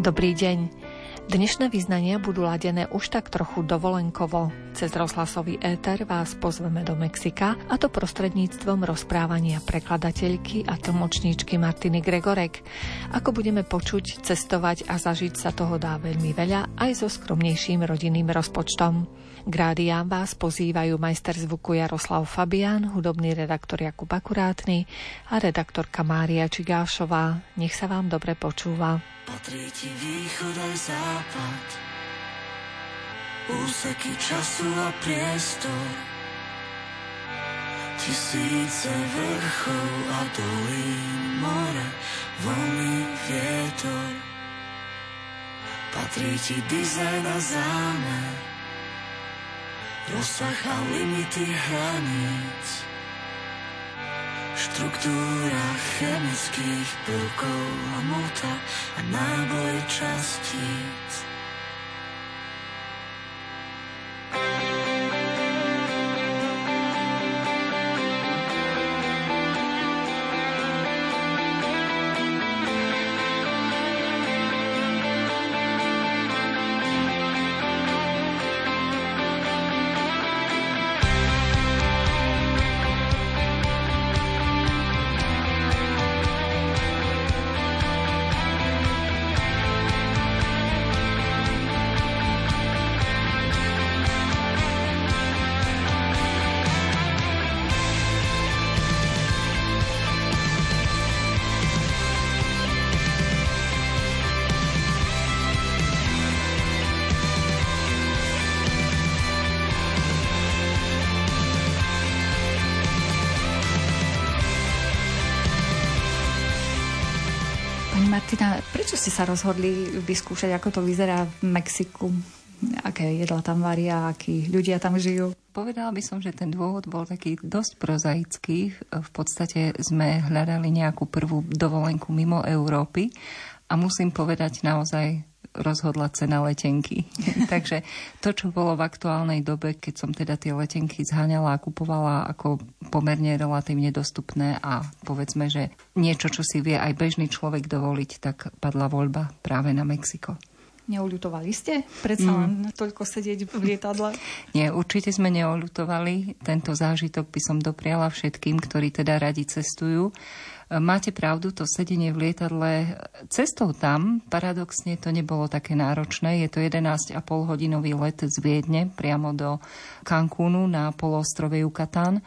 Dobrý deň. Dnešné vyznania budú ladené už tak trochu dovolenkovo. Cez rozhlasový éter vás pozveme do Mexika a to prostredníctvom rozprávania prekladateľky a tlmočníčky Martiny Gregorek. Ako budeme počuť, cestovať a zažiť sa toho dá veľmi veľa aj so skromnejším rodinným rozpočtom. K rádiám vás pozývajú majster zvuku Jaroslav Fabian, hudobný redaktor Jakub Akurátny a redaktorka Mária Čigášová. Nech sa vám dobre počúva. Patrí ti východ aj západ Úseky času a priestor. Tisíce vrchov a dolín More, vlny, vietor. Patrí ti dizajn a zámer Rozsah a limity hraníc Štruktúra chemických prvkov a mota a náboj častíc. Ste sa rozhodli vyskúšať, ako to vyzerá v Mexiku? Aké jedla tam varia, akí ľudia tam žijú? Povedala by som, že ten dôvod bol taký dosť prozaický. V podstate sme hľadali nejakú prvú dovolenku mimo Európy a musím povedať naozaj rozhodla cena letenky. Takže to, čo bolo v aktuálnej dobe, keď som teda tie letenky zháňala a kupovala ako pomerne relatívne dostupné a povedzme, že niečo, čo si vie aj bežný človek dovoliť, tak padla voľba práve na Mexiko. Neuľutovali ste? Predsa len mm. toľko sedieť v lietadle? Nie, určite sme neuľutovali. Tento zážitok by som dopriala všetkým, ktorí teda radi cestujú. Máte pravdu, to sedenie v lietadle cestou tam, paradoxne to nebolo také náročné. Je to 11,5 hodinový let z Viedne priamo do Cancúnu na poloostrove Yucatán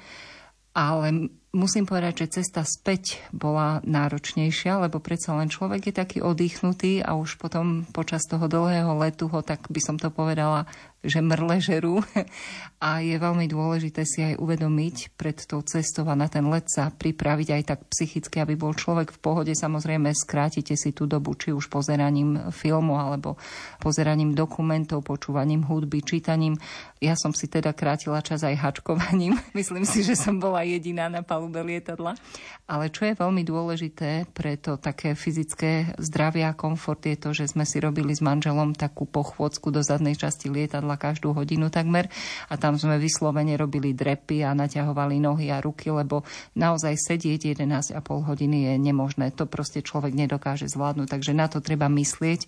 ale musím povedať, že cesta späť bola náročnejšia, lebo predsa len človek je taký oddychnutý a už potom počas toho dlhého letu ho, tak by som to povedala, že mrle žerú a je veľmi dôležité si aj uvedomiť pred tou cestou a na ten let sa pripraviť aj tak psychicky, aby bol človek v pohode. Samozrejme, skrátite si tú dobu, či už pozeraním filmu alebo pozeraním dokumentov, počúvaním hudby, čítaním. Ja som si teda krátila čas aj hačkovaním. Myslím si, že som bola jediná na palube lietadla. Ale čo je veľmi dôležité pre to také fyzické zdravie a komfort je to, že sme si robili s manželom takú pochôdzku do zadnej časti lietadla chodila každú hodinu takmer a tam sme vyslovene robili drepy a naťahovali nohy a ruky, lebo naozaj sedieť 11,5 hodiny je nemožné. To proste človek nedokáže zvládnuť, takže na to treba myslieť.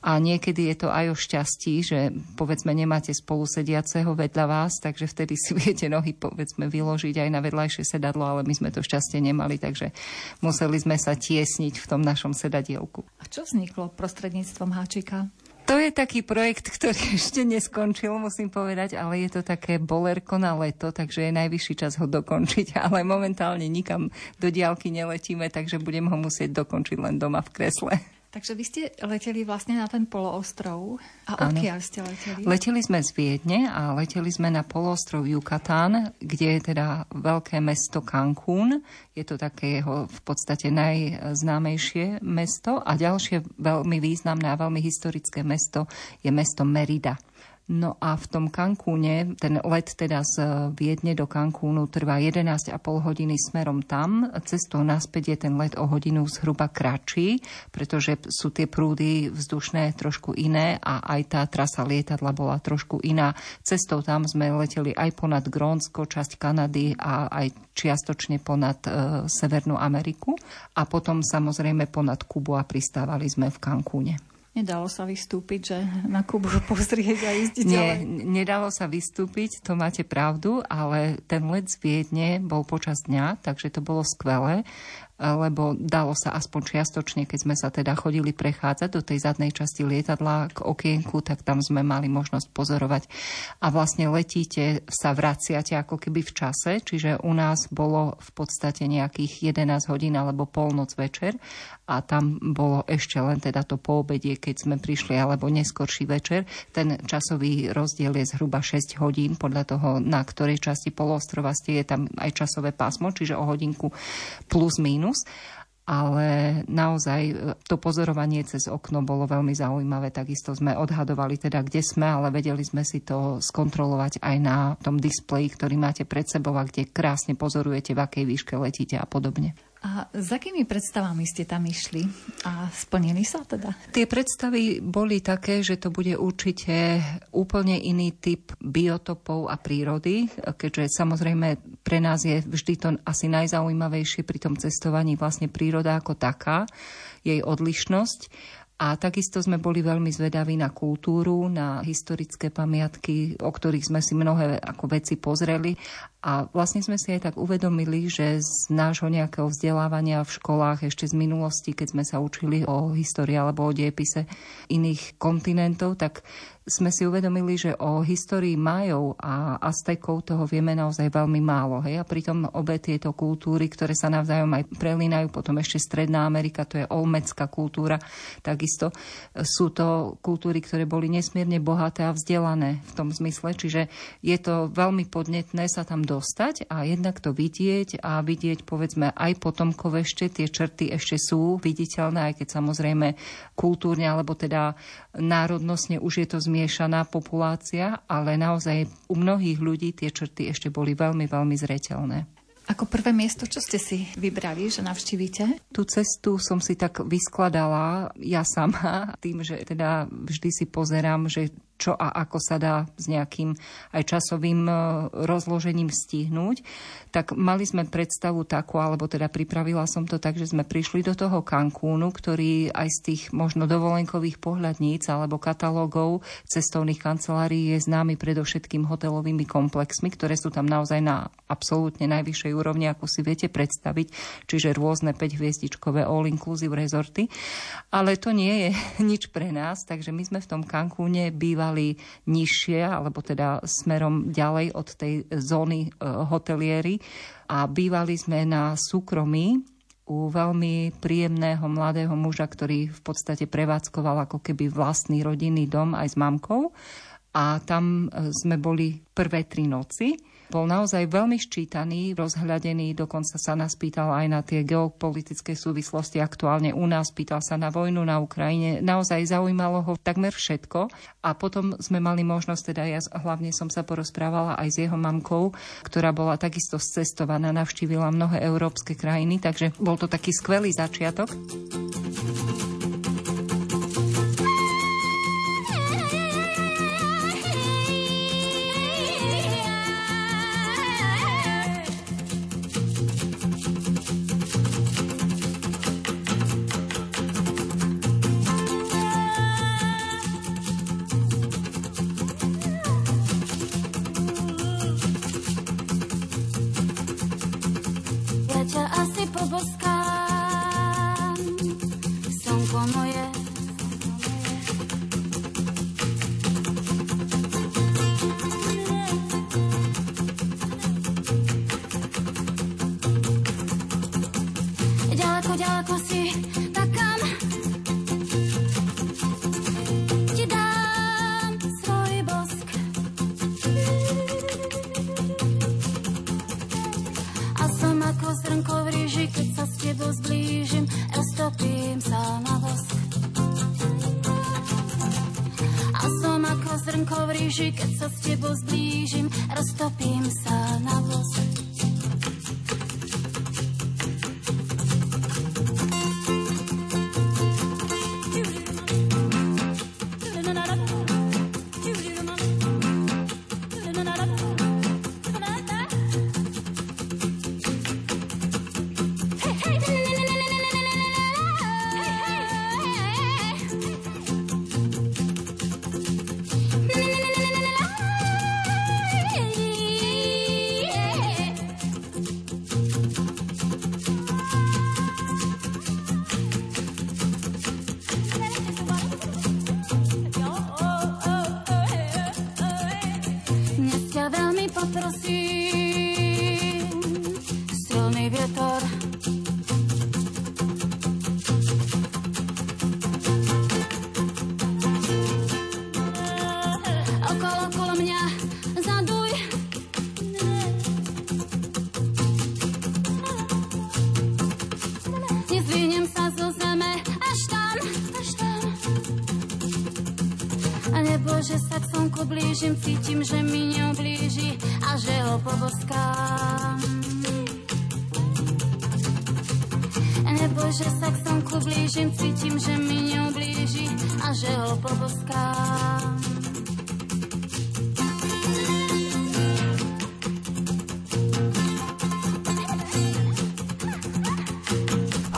A niekedy je to aj o šťastí, že povedzme nemáte spolusediaceho vedľa vás, takže vtedy si viete nohy povedzme vyložiť aj na vedľajšie sedadlo, ale my sme to šťastie nemali, takže museli sme sa tiesniť v tom našom sedadielku. A čo vzniklo prostredníctvom háčika? To je taký projekt, ktorý ešte neskončil, musím povedať, ale je to také bolerko na leto, takže je najvyšší čas ho dokončiť, ale momentálne nikam do diálky neletíme, takže budem ho musieť dokončiť len doma v kresle. Takže vy ste leteli vlastne na ten poloostrov. A odkiaľ ste leteli? Leteli sme z Viedne a leteli sme na poloostrov Yucatán, kde je teda veľké mesto Cancún. Je to také jeho v podstate najznámejšie mesto. A ďalšie veľmi významné a veľmi historické mesto je mesto Merida. No a v tom Cancúne, ten let teda z Viedne do Cancúnu trvá 11,5 hodiny smerom tam. Cestou naspäť je ten let o hodinu zhruba kratší, pretože sú tie prúdy vzdušné trošku iné a aj tá trasa lietadla bola trošku iná. Cestou tam sme leteli aj ponad Grónsko, časť Kanady a aj čiastočne ponad e, Severnú Ameriku a potom samozrejme ponad Kubu a pristávali sme v Cancúne. Nedalo sa vystúpiť, že na Kubu pozrieť a ísť Nie, nedalo sa vystúpiť, to máte pravdu, ale ten let z Viedne bol počas dňa, takže to bolo skvelé lebo dalo sa aspoň čiastočne, keď sme sa teda chodili prechádzať do tej zadnej časti lietadla k okienku, tak tam sme mali možnosť pozorovať. A vlastne letíte, sa vraciate ako keby v čase, čiže u nás bolo v podstate nejakých 11 hodín alebo polnoc večer a tam bolo ešte len teda to poobedie, keď sme prišli, alebo neskorší večer. Ten časový rozdiel je zhruba 6 hodín, podľa toho, na ktorej časti poloostrova ste, je tam aj časové pásmo, čiže o hodinku plus minus mínus, ale naozaj e, to pozorovanie cez okno bolo veľmi zaujímavé. Takisto sme odhadovali teda, kde sme, ale vedeli sme si to skontrolovať aj na tom displeji, ktorý máte pred sebou a kde krásne pozorujete, v akej výške letíte a podobne. A s akými predstavami ste tam išli? A splnili sa teda? Tie predstavy boli také, že to bude určite úplne iný typ biotopov a prírody, keďže samozrejme pre nás je vždy to asi najzaujímavejšie pri tom cestovaní vlastne príroda ako taká, jej odlišnosť. A takisto sme boli veľmi zvedaví na kultúru, na historické pamiatky, o ktorých sme si mnohé ako veci pozreli a vlastne sme si aj tak uvedomili, že z nášho nejakého vzdelávania v školách ešte z minulosti, keď sme sa učili o histórii alebo o diepise iných kontinentov, tak sme si uvedomili, že o histórii Majov a Aztekov toho vieme naozaj veľmi málo. Hej? A pritom obe tieto kultúry, ktoré sa navzájom aj prelínajú, potom ešte Stredná Amerika, to je olmecká kultúra, takisto sú to kultúry, ktoré boli nesmierne bohaté a vzdelané v tom zmysle, čiže je to veľmi podnetné sa tam dostať a jednak to vidieť a vidieť povedzme aj potomkov ešte, tie črty ešte sú viditeľné, aj keď samozrejme kultúrne alebo teda národnostne už je to zmiešaná populácia, ale naozaj u mnohých ľudí tie črty ešte boli veľmi, veľmi zreteľné. Ako prvé miesto, čo ste si vybrali, že navštívite? Tú cestu som si tak vyskladala ja sama, tým, že teda vždy si pozerám, že čo a ako sa dá s nejakým aj časovým e, rozložením stihnúť, tak mali sme predstavu takú, alebo teda pripravila som to tak, že sme prišli do toho Cancúnu, ktorý aj z tých možno dovolenkových pohľadníc alebo katalógov cestovných kancelárií je známy predovšetkým hotelovými komplexmi, ktoré sú tam naozaj na absolútne najvyššej úrovni, ako si viete predstaviť, čiže rôzne 5-hviezdičkové all-inclusive rezorty. Ale to nie je nič pre nás, takže my sme v tom Cancúne bývali bývali nižšie, alebo teda smerom ďalej od tej zóny e, hoteliery a bývali sme na súkromí u veľmi príjemného mladého muža, ktorý v podstate prevádzkoval ako keby vlastný rodinný dom aj s mamkou. A tam e, sme boli prvé tri noci bol naozaj veľmi ščítaný, rozhľadený, dokonca sa nás pýtal aj na tie geopolitické súvislosti aktuálne u nás, pýtal sa na vojnu na Ukrajine. Naozaj zaujímalo ho takmer všetko. A potom sme mali možnosť, teda ja hlavne som sa porozprávala aj s jeho mamkou, ktorá bola takisto cestovaná, navštívila mnohé európske krajiny, takže bol to taký skvelý začiatok.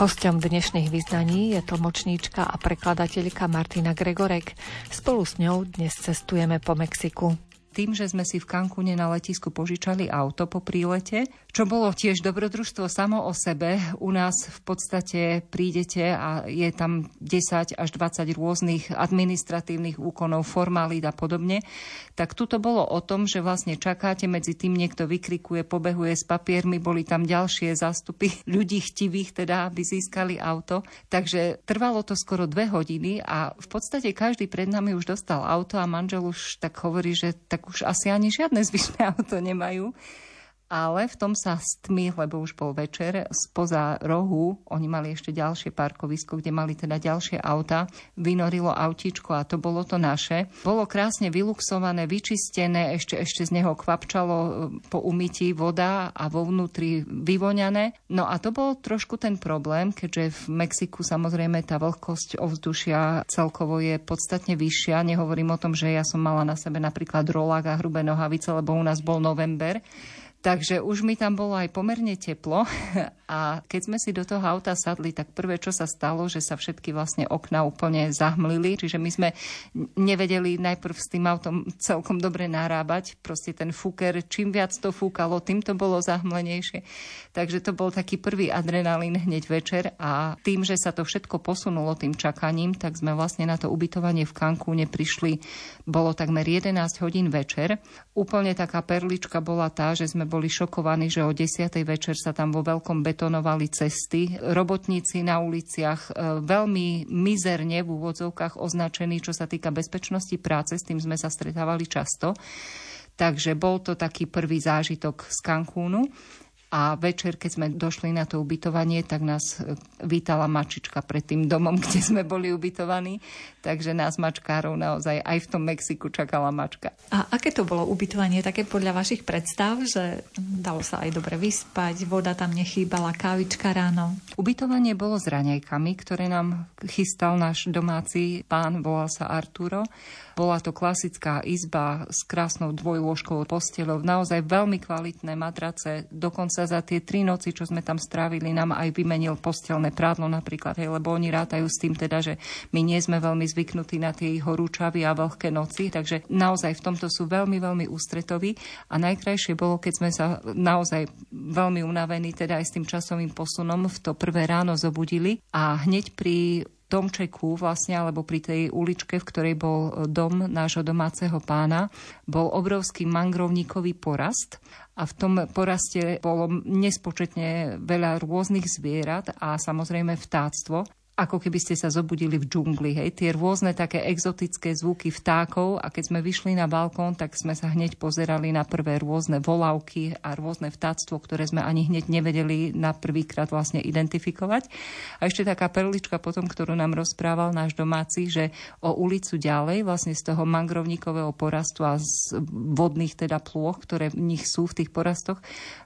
Hosťom dnešných vyznaní je tlmočníčka a prekladateľka Martina Gregorek. Spolu s ňou dnes cestujeme po Mexiku tým, že sme si v Cancúne na letisku požičali auto po prílete, čo bolo tiež dobrodružstvo samo o sebe. U nás v podstate prídete a je tam 10 až 20 rôznych administratívnych úkonov, formalít a podobne. Tak tuto bolo o tom, že vlastne čakáte, medzi tým niekto vykrikuje, pobehuje s papiermi, boli tam ďalšie zástupy ľudí chtivých, teda aby získali auto. Takže trvalo to skoro dve hodiny a v podstate každý pred nami už dostal auto a manžel už tak hovorí, že tak už asi ani žiadne zvyšné auto nemajú ale v tom sa stmy, lebo už bol večer, spoza rohu, oni mali ešte ďalšie parkovisko, kde mali teda ďalšie auta, vynorilo autíčko a to bolo to naše. Bolo krásne vyluxované, vyčistené, ešte, ešte z neho kvapčalo e, po umytí voda a vo vnútri vyvoňané. No a to bol trošku ten problém, keďže v Mexiku samozrejme tá vlhkosť ovzdušia celkovo je podstatne vyššia. Nehovorím o tom, že ja som mala na sebe napríklad rolák a hrubé nohavice, lebo u nás bol november. Takže už mi tam bolo aj pomerne teplo a keď sme si do toho auta sadli, tak prvé, čo sa stalo, že sa všetky vlastne okna úplne zahmlili, čiže my sme nevedeli najprv s tým autom celkom dobre narábať. Proste ten fúker, čím viac to fúkalo, tým to bolo zahmlenejšie. Takže to bol taký prvý adrenalín hneď večer a tým, že sa to všetko posunulo tým čakaním, tak sme vlastne na to ubytovanie v Cancúne prišli, bolo takmer 11 hodín večer. Úplne taká perlička bola tá, že sme boli šokovaní, že o 10. večer sa tam vo veľkom betonovali cesty. Robotníci na uliciach e, veľmi mizerne v úvodzovkách označení, čo sa týka bezpečnosti práce, s tým sme sa stretávali často. Takže bol to taký prvý zážitok z Cancúnu. A večer, keď sme došli na to ubytovanie, tak nás e, vítala mačička pred tým domom, kde sme boli ubytovaní. Takže nás mačkárov naozaj aj v tom Mexiku čakala mačka. A aké to bolo ubytovanie? Také podľa vašich predstav, že dalo sa aj dobre vyspať, voda tam nechýbala, kávička ráno? Ubytovanie bolo s raňajkami, ktoré nám chystal náš domáci pán, volal sa Arturo. Bola to klasická izba s krásnou dvojložkovou postelou, naozaj veľmi kvalitné matrace. Dokonca za tie tri noci, čo sme tam strávili, nám aj vymenil postelné prádlo napríklad, hej, lebo oni rátajú s tým teda, že my nie sme veľmi zvyknutí na tie horúčavy a vlhké noci, takže naozaj v tomto sú veľmi, veľmi ústretoví. A najkrajšie bolo, keď sme sa naozaj veľmi unavení, teda aj s tým časovým posunom v to prvé ráno zobudili a hneď pri domčeku vlastne, alebo pri tej uličke, v ktorej bol dom nášho domáceho pána, bol obrovský mangrovníkový porast a v tom poraste bolo nespočetne veľa rôznych zvierat a samozrejme vtáctvo ako keby ste sa zobudili v džungli. Hej. Tie rôzne také exotické zvuky vtákov a keď sme vyšli na balkón, tak sme sa hneď pozerali na prvé rôzne volávky a rôzne vtáctvo, ktoré sme ani hneď nevedeli na prvýkrát vlastne identifikovať. A ešte taká perlička potom, ktorú nám rozprával náš domáci, že o ulicu ďalej, vlastne z toho mangrovníkového porastu a z vodných teda plôch, ktoré v nich sú v tých porastoch,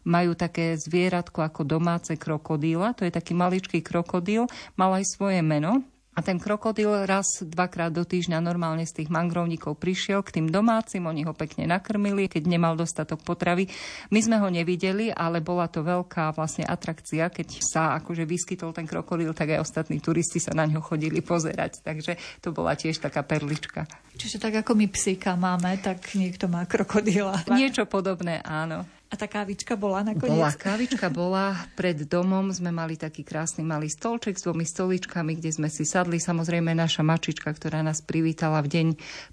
majú také zvieratko ako domáce krokodíla. To je taký maličký krokodíl, mal aj svoje meno. A ten krokodil raz, dvakrát do týždňa normálne z tých mangrovníkov prišiel k tým domácim, oni ho pekne nakrmili, keď nemal dostatok potravy. My sme ho nevideli, ale bola to veľká vlastne atrakcia, keď sa akože vyskytol ten krokodil, tak aj ostatní turisti sa na ňo chodili pozerať. Takže to bola tiež taká perlička. Čiže tak ako my psíka máme, tak niekto má krokodila. Niečo podobné, áno. A tá kávička bola nakoniec? Bola, kávička bola. Pred domom sme mali taký krásny malý stolček s dvomi stoličkami, kde sme si sadli. Samozrejme naša mačička, ktorá nás privítala v deň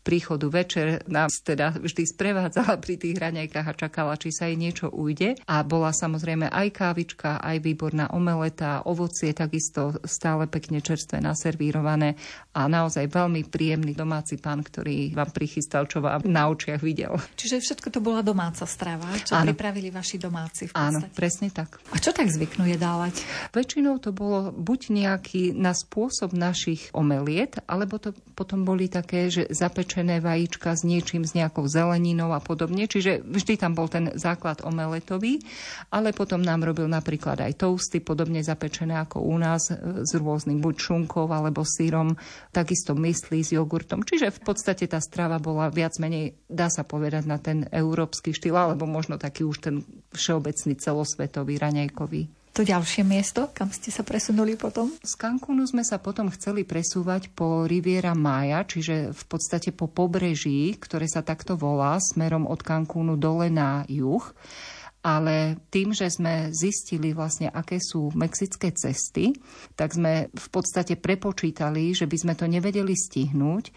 príchodu večer, nás teda vždy sprevádzala pri tých hraňajkách a čakala, či sa jej niečo ujde. A bola samozrejme aj kávička, aj výborná omeleta, ovocie takisto stále pekne čerstvé naservírované a naozaj veľmi príjemný domáci pán, ktorý vám prichystal, čo vám na očiach videl. Čiže všetko to bola domáca strava, čo Áno pripravili vaši domáci. V Áno, presne tak. A čo tak zvyknú jedávať? Väčšinou to bolo buď nejaký na spôsob našich omeliet, alebo to potom boli také, že zapečené vajíčka s niečím, s nejakou zeleninou a podobne. Čiže vždy tam bol ten základ omeletový, ale potom nám robil napríklad aj toasty, podobne zapečené ako u nás, e, s rôznym buď šunkou alebo sírom, takisto myslí s jogurtom. Čiže v podstate tá strava bola viac menej, dá sa povedať, na ten európsky štýl, alebo možno taký už ten všeobecný celosvetový raňajkový. To ďalšie miesto, kam ste sa presunuli potom? Z Cancúnu sme sa potom chceli presúvať po Riviera Maya, čiže v podstate po pobreží, ktoré sa takto volá, smerom od Cancúnu dole na juh. Ale tým, že sme zistili vlastne, aké sú mexické cesty, tak sme v podstate prepočítali, že by sme to nevedeli stihnúť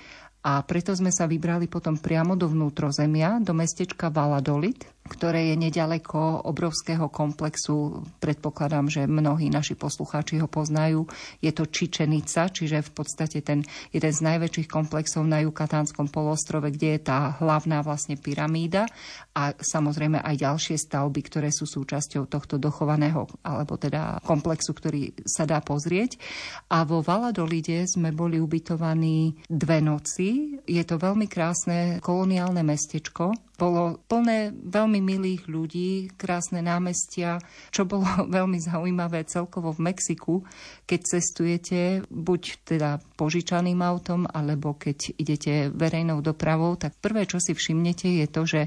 a preto sme sa vybrali potom priamo do vnútrozemia, do mestečka Valladolid, ktoré je nedaleko obrovského komplexu. Predpokladám, že mnohí naši poslucháči ho poznajú. Je to Čičenica, čiže v podstate ten jeden z najväčších komplexov na Jukatánskom polostrove, kde je tá hlavná vlastne pyramída a samozrejme aj ďalšie stavby, ktoré sú súčasťou tohto dochovaného, alebo teda komplexu, ktorý sa dá pozrieť. A vo Valadolide sme boli ubytovaní dve noci. Je to veľmi krásne koloniálne mestečko, bolo plné veľmi milých ľudí, krásne námestia, čo bolo veľmi zaujímavé celkovo v Mexiku, keď cestujete buď teda požičaným autom, alebo keď idete verejnou dopravou, tak prvé, čo si všimnete, je to, že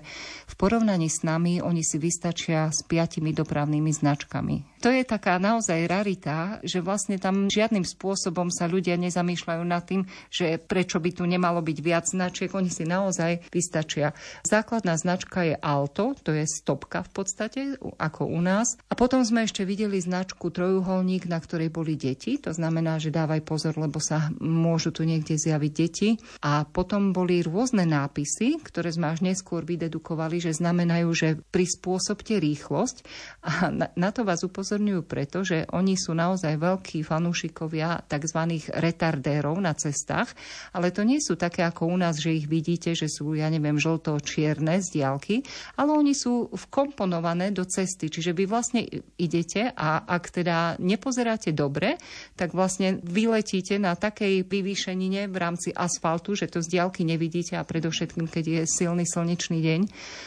v porovnaní s nami oni si vystačia s piatimi dopravnými značkami. To je taká naozaj rarita, že vlastne tam žiadnym spôsobom sa ľudia nezamýšľajú nad tým, že prečo by tu nemalo byť viac značiek. Oni si naozaj vystačia. Základná značka je Alto, to je stopka v podstate, ako u nás. A potom sme ešte videli značku trojuholník, na ktorej boli deti. To znamená, že dávaj pozor, lebo sa môžu tu niekde zjaviť deti. A potom boli rôzne nápisy, ktoré sme až neskôr vydedukovali, že znamenajú, že prispôsobte rýchlosť. A na, to vás upozorňujem upozorňujú preto, že oni sú naozaj veľkí fanúšikovia tzv. retardérov na cestách, ale to nie sú také ako u nás, že ich vidíte, že sú, ja neviem, žlto-čierne z diálky, ale oni sú vkomponované do cesty, čiže vy vlastne idete a ak teda nepozeráte dobre, tak vlastne vyletíte na takej vyvýšenine v rámci asfaltu, že to z diálky nevidíte a predovšetkým, keď je silný slnečný deň.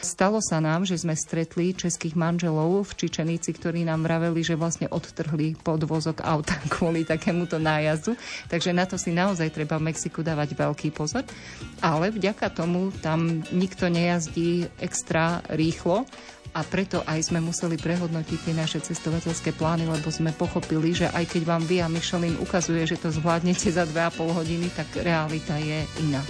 Stalo sa nám, že sme stretli českých manželov v Čičenici, ktorí nám vraveli, hovorili, že vlastne odtrhli podvozok auta kvôli takémuto nájazdu. Takže na to si naozaj treba v Mexiku dávať veľký pozor. Ale vďaka tomu tam nikto nejazdí extra rýchlo a preto aj sme museli prehodnotiť tie naše cestovateľské plány, lebo sme pochopili, že aj keď vám via Michelin ukazuje, že to zvládnete za 2,5 hodiny, tak realita je iná.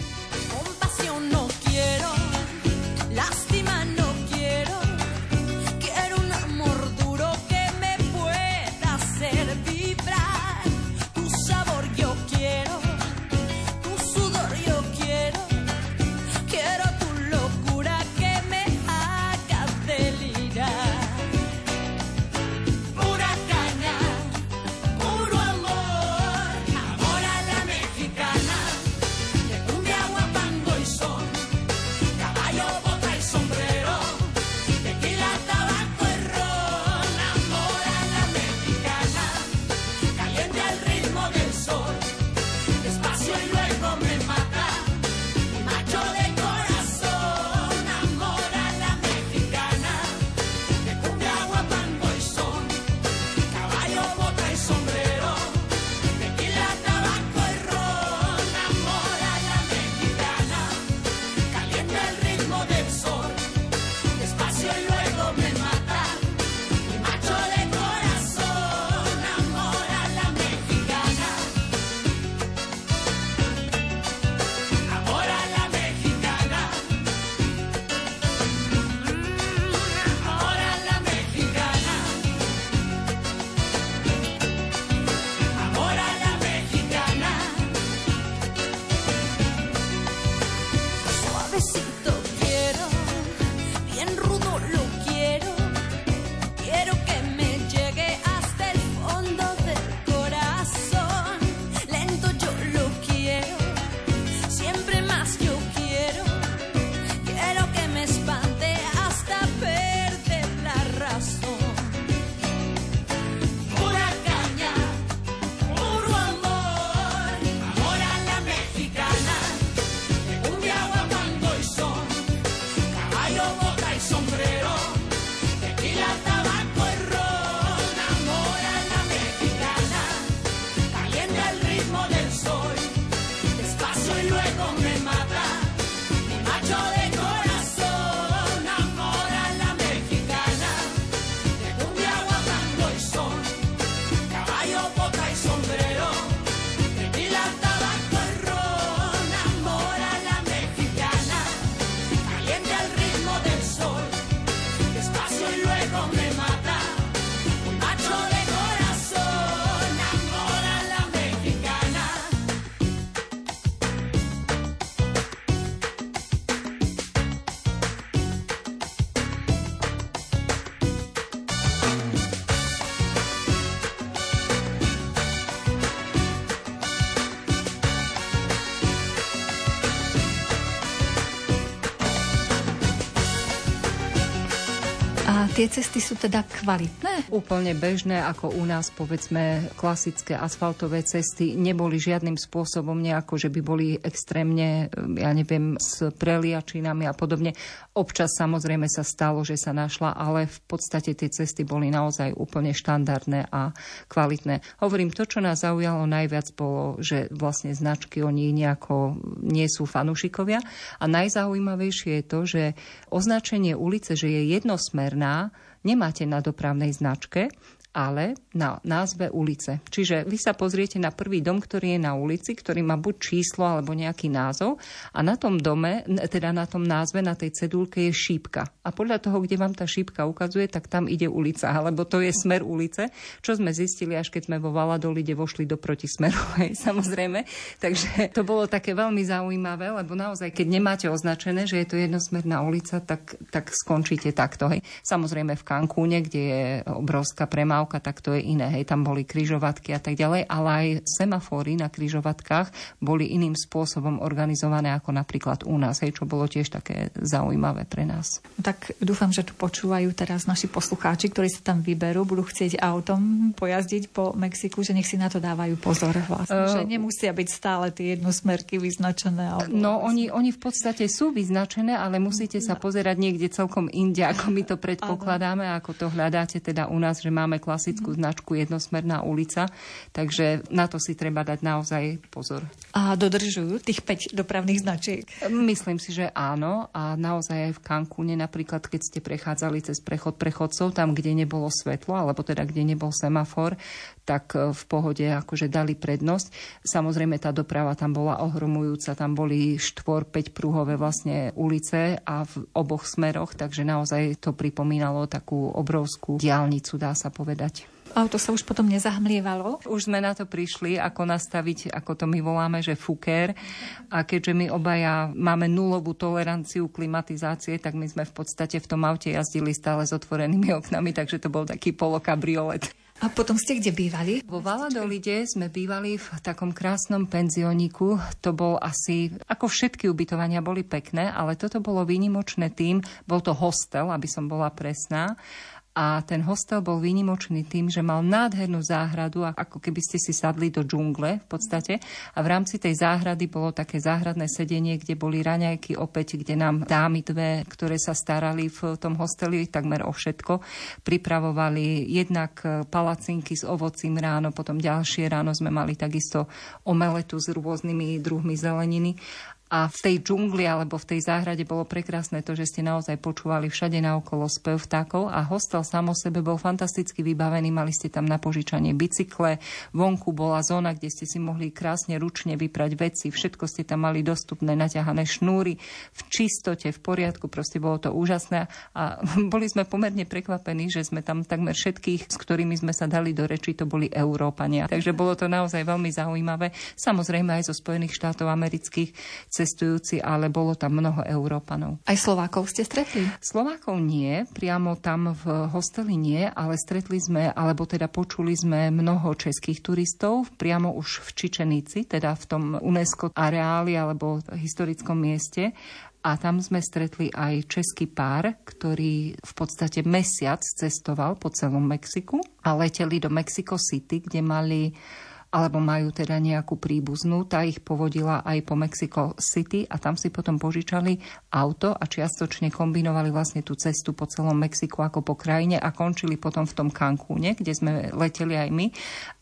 Tie cesty sú teda kvalitné? Úplne bežné, ako u nás, povedzme, klasické asfaltové cesty neboli žiadnym spôsobom nejako, že by boli extrémne, ja neviem, s preliačinami a podobne. Občas samozrejme sa stalo, že sa našla, ale v podstate tie cesty boli naozaj úplne štandardné a kvalitné. Hovorím, to, čo nás zaujalo najviac, bolo, že vlastne značky oni nejako nie sú fanúšikovia. A najzaujímavejšie je to, že označenie ulice, že je jednosmer čierna nemáte na dopravnej značke, ale na názve ulice. Čiže vy sa pozriete na prvý dom, ktorý je na ulici, ktorý má buď číslo alebo nejaký názov a na tom dome, teda na tom názve, na tej cedulke je šípka. A podľa toho, kde vám tá šípka ukazuje, tak tam ide ulica, alebo to je smer ulice, čo sme zistili, až keď sme vo Valadolide vošli do protismeru, hej, samozrejme. Takže to bolo také veľmi zaujímavé, lebo naozaj, keď nemáte označené, že je to jednosmerná ulica, tak, tak skončíte takto. Hej. Samozrejme v Cancúne, kde je obrovská premávka premávka, tak to je iné. Hej, tam boli kryžovatky a tak ďalej, ale aj semafóry na kryžovatkách boli iným spôsobom organizované ako napríklad u nás, hej, čo bolo tiež také zaujímavé pre nás. Tak dúfam, že tu počúvajú teraz naši poslucháči, ktorí sa tam vyberú, budú chcieť autom pojazdiť po Mexiku, že nech si na to dávajú pozor vlastne, uh, že nemusia byť stále tie jednosmerky vyznačené. Alebo no, oni, oni v podstate sú vyznačené, ale musíte sa pozerať niekde celkom inde, ako my to predpokladáme, ako to hľadáte teda u nás, že máme klas klasickú značku jednosmerná ulica, takže na to si treba dať naozaj pozor. A dodržujú tých 5 dopravných značiek? Myslím si, že áno a naozaj aj v Cancúne napríklad, keď ste prechádzali cez prechod prechodcov, tam, kde nebolo svetlo, alebo teda kde nebol semafor, tak e, v pohode akože dali prednosť. Samozrejme tá doprava tam bola ohromujúca, tam boli štvor, 5 prúhové vlastne ulice a v oboch smeroch, takže naozaj to pripomínalo takú obrovskú diálnicu, dá sa povedať. Auto sa už potom nezahmlievalo? Už sme na to prišli, ako nastaviť, ako to my voláme, že fuker. A keďže my obaja máme nulovú toleranciu klimatizácie, tak my sme v podstate v tom aute jazdili stále s otvorenými oknami, takže to bol taký polokabriolet. A potom ste kde bývali? Vo Valadolide sme bývali v takom krásnom penzioniku. To bol asi, ako všetky ubytovania boli pekné, ale toto bolo výnimočné tým, bol to hostel, aby som bola presná a ten hostel bol výnimočný tým, že mal nádhernú záhradu, ako keby ste si sadli do džungle v podstate. A v rámci tej záhrady bolo také záhradné sedenie, kde boli raňajky opäť, kde nám dámy dve, ktoré sa starali v tom hosteli takmer o všetko, pripravovali jednak palacinky s ovocím ráno, potom ďalšie ráno sme mali takisto omeletu s rôznymi druhmi zeleniny a v tej džungli alebo v tej záhrade bolo prekrásne to, že ste naozaj počúvali všade naokolo spev vtákov a hostel samo sebe bol fantasticky vybavený. Mali ste tam na požičanie bicykle, vonku bola zóna, kde ste si mohli krásne ručne vyprať veci, všetko ste tam mali dostupné, naťahané šnúry v čistote, v poriadku, proste bolo to úžasné a boli sme pomerne prekvapení, že sme tam takmer všetkých, s ktorými sme sa dali do reči, to boli Európania. Takže bolo to naozaj veľmi zaujímavé. Samozrejme aj zo Spojených štátov amerických cestujúci, ale bolo tam mnoho Európanov. Aj Slovákov ste stretli? Slovákov nie, priamo tam v hosteli nie, ale stretli sme, alebo teda počuli sme mnoho českých turistov priamo už v Čičenici, teda v tom UNESCO areáli alebo historickom mieste a tam sme stretli aj český pár, ktorý v podstate mesiac cestoval po celom Mexiku a leteli do Mexico City, kde mali alebo majú teda nejakú príbuznú, tá ich povodila aj po Mexico City a tam si potom požičali auto a čiastočne kombinovali vlastne tú cestu po celom Mexiku ako po krajine a končili potom v tom Cancúne, kde sme leteli aj my.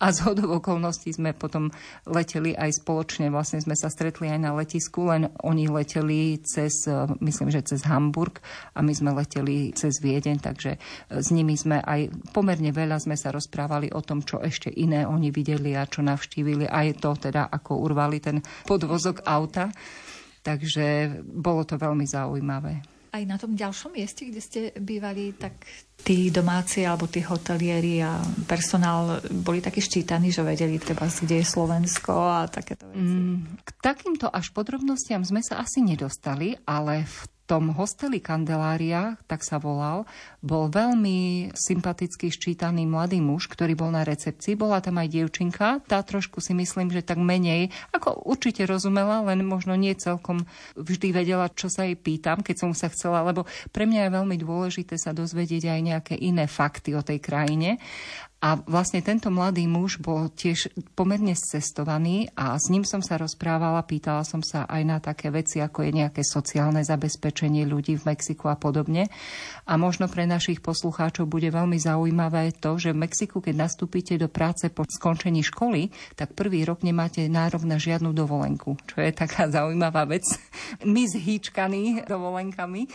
A z hodov okolností sme potom leteli aj spoločne, vlastne sme sa stretli aj na letisku, len oni leteli cez, myslím, že cez Hamburg a my sme leteli cez Viedeň, takže s nimi sme aj pomerne veľa sme sa rozprávali o tom, čo ešte iné oni videli a čo navštívili, aj to teda, ako urvali ten podvozok auta. Takže bolo to veľmi zaujímavé. Aj na tom ďalšom mieste, kde ste bývali, tak tí domáci alebo tí hotelieri a personál boli takí ščítaní, že vedeli treba, kde je Slovensko a takéto veci? Mm, k takýmto až podrobnostiam sme sa asi nedostali, ale v tom hosteli Kandelária, tak sa volal, bol veľmi sympatický, ščítaný mladý muž, ktorý bol na recepcii. Bola tam aj dievčinka, tá trošku si myslím, že tak menej, ako určite rozumela, len možno nie celkom vždy vedela, čo sa jej pýtam, keď som sa chcela, lebo pre mňa je veľmi dôležité sa dozvedieť aj nejaké iné fakty o tej krajine. A vlastne tento mladý muž bol tiež pomerne cestovaný a s ním som sa rozprávala, pýtala som sa aj na také veci, ako je nejaké sociálne zabezpečenie ľudí v Mexiku a podobne. A možno pre našich poslucháčov bude veľmi zaujímavé to, že v Mexiku, keď nastúpite do práce po skončení školy, tak prvý rok nemáte nárok na žiadnu dovolenku, čo je taká zaujímavá vec. My zhýčkaní dovolenkami.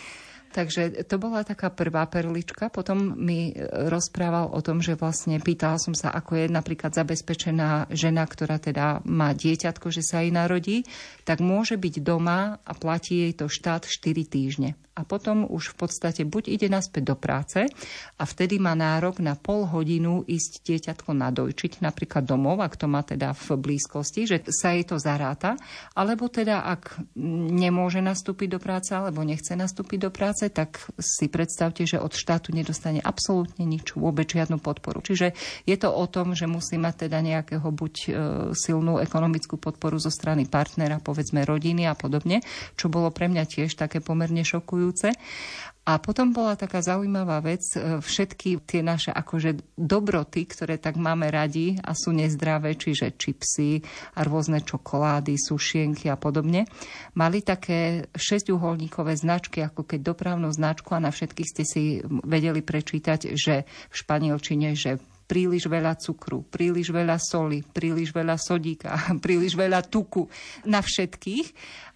Takže to bola taká prvá perlička. Potom mi rozprával o tom, že vlastne pýtala som sa, ako je napríklad zabezpečená žena, ktorá teda má dieťatko, že sa jej narodí, tak môže byť doma a platí jej to štát 4 týždne a potom už v podstate buď ide naspäť do práce a vtedy má nárok na pol hodinu ísť dieťatko nadojčiť, napríklad domov, ak to má teda v blízkosti, že sa jej to zaráta, alebo teda ak nemôže nastúpiť do práce alebo nechce nastúpiť do práce, tak si predstavte, že od štátu nedostane absolútne nič, vôbec žiadnu podporu. Čiže je to o tom, že musí mať teda nejakého buď e, silnú ekonomickú podporu zo strany partnera, povedzme rodiny a podobne, čo bolo pre mňa tiež také pomerne šokujúce inšpirujúce. A potom bola taká zaujímavá vec, e, všetky tie naše akože dobroty, ktoré tak máme radi a sú nezdravé, čiže čipsy a rôzne čokolády, sušienky a podobne, mali také šesťuholníkové značky, ako keď dopravnú značku a na všetkých ste si vedeli prečítať, že v španielčine, že príliš veľa cukru, príliš veľa soli, príliš veľa sodíka, príliš veľa tuku na všetkých.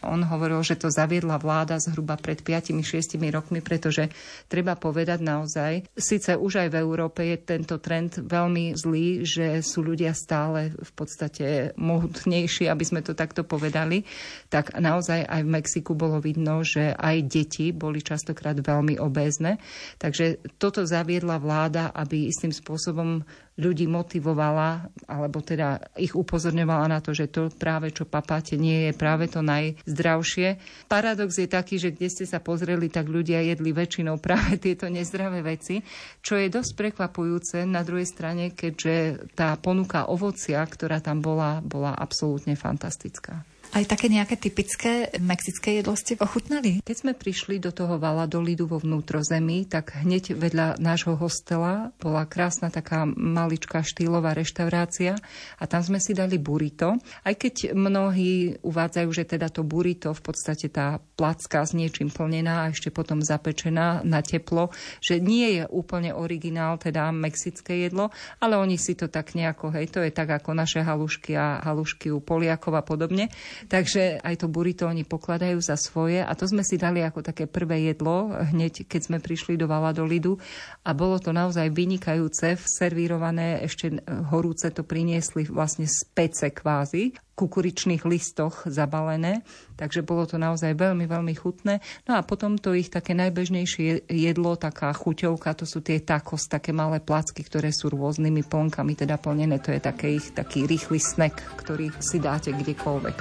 On hovoril, že to zaviedla vláda zhruba pred 5-6 rokmi, pretože treba povedať naozaj, síce už aj v Európe je tento trend veľmi zlý, že sú ľudia stále v podstate mohutnejší, aby sme to takto povedali, tak naozaj aj v Mexiku bolo vidno, že aj deti boli častokrát veľmi obézne. Takže toto zaviedla vláda, aby istým spôsobom ľudí motivovala, alebo teda ich upozorňovala na to, že to práve, čo papáte, nie je práve to najzdravšie. Paradox je taký, že kde ste sa pozreli, tak ľudia jedli väčšinou práve tieto nezdravé veci, čo je dosť prekvapujúce na druhej strane, keďže tá ponuka ovocia, ktorá tam bola, bola absolútne fantastická. Aj také nejaké typické mexické jedlo ste ochutnali? Keď sme prišli do toho Valadolidu vo vnútrozemí, tak hneď vedľa nášho hostela bola krásna taká maličká štýlová reštaurácia a tam sme si dali burito. Aj keď mnohí uvádzajú, že teda to burito v podstate tá placka s niečím plnená a ešte potom zapečená na teplo, že nie je úplne originál, teda mexické jedlo, ale oni si to tak nejako, hej, to je tak ako naše halušky a halušky u Poliakov a podobne. Takže aj to burrito oni pokladajú za svoje. A to sme si dali ako také prvé jedlo hneď, keď sme prišli do Valadolidu a bolo to naozaj vynikajúce, servírované, ešte horúce to priniesli vlastne z pece kvázi kukuričných listoch zabalené, takže bolo to naozaj veľmi, veľmi chutné. No a potom to ich také najbežnejšie jedlo, taká chuťovka, to sú tie tacos, také malé placky, ktoré sú rôznymi plnkami teda plnené. To je také ich taký rýchly snack, ktorý si dáte kdekoľvek.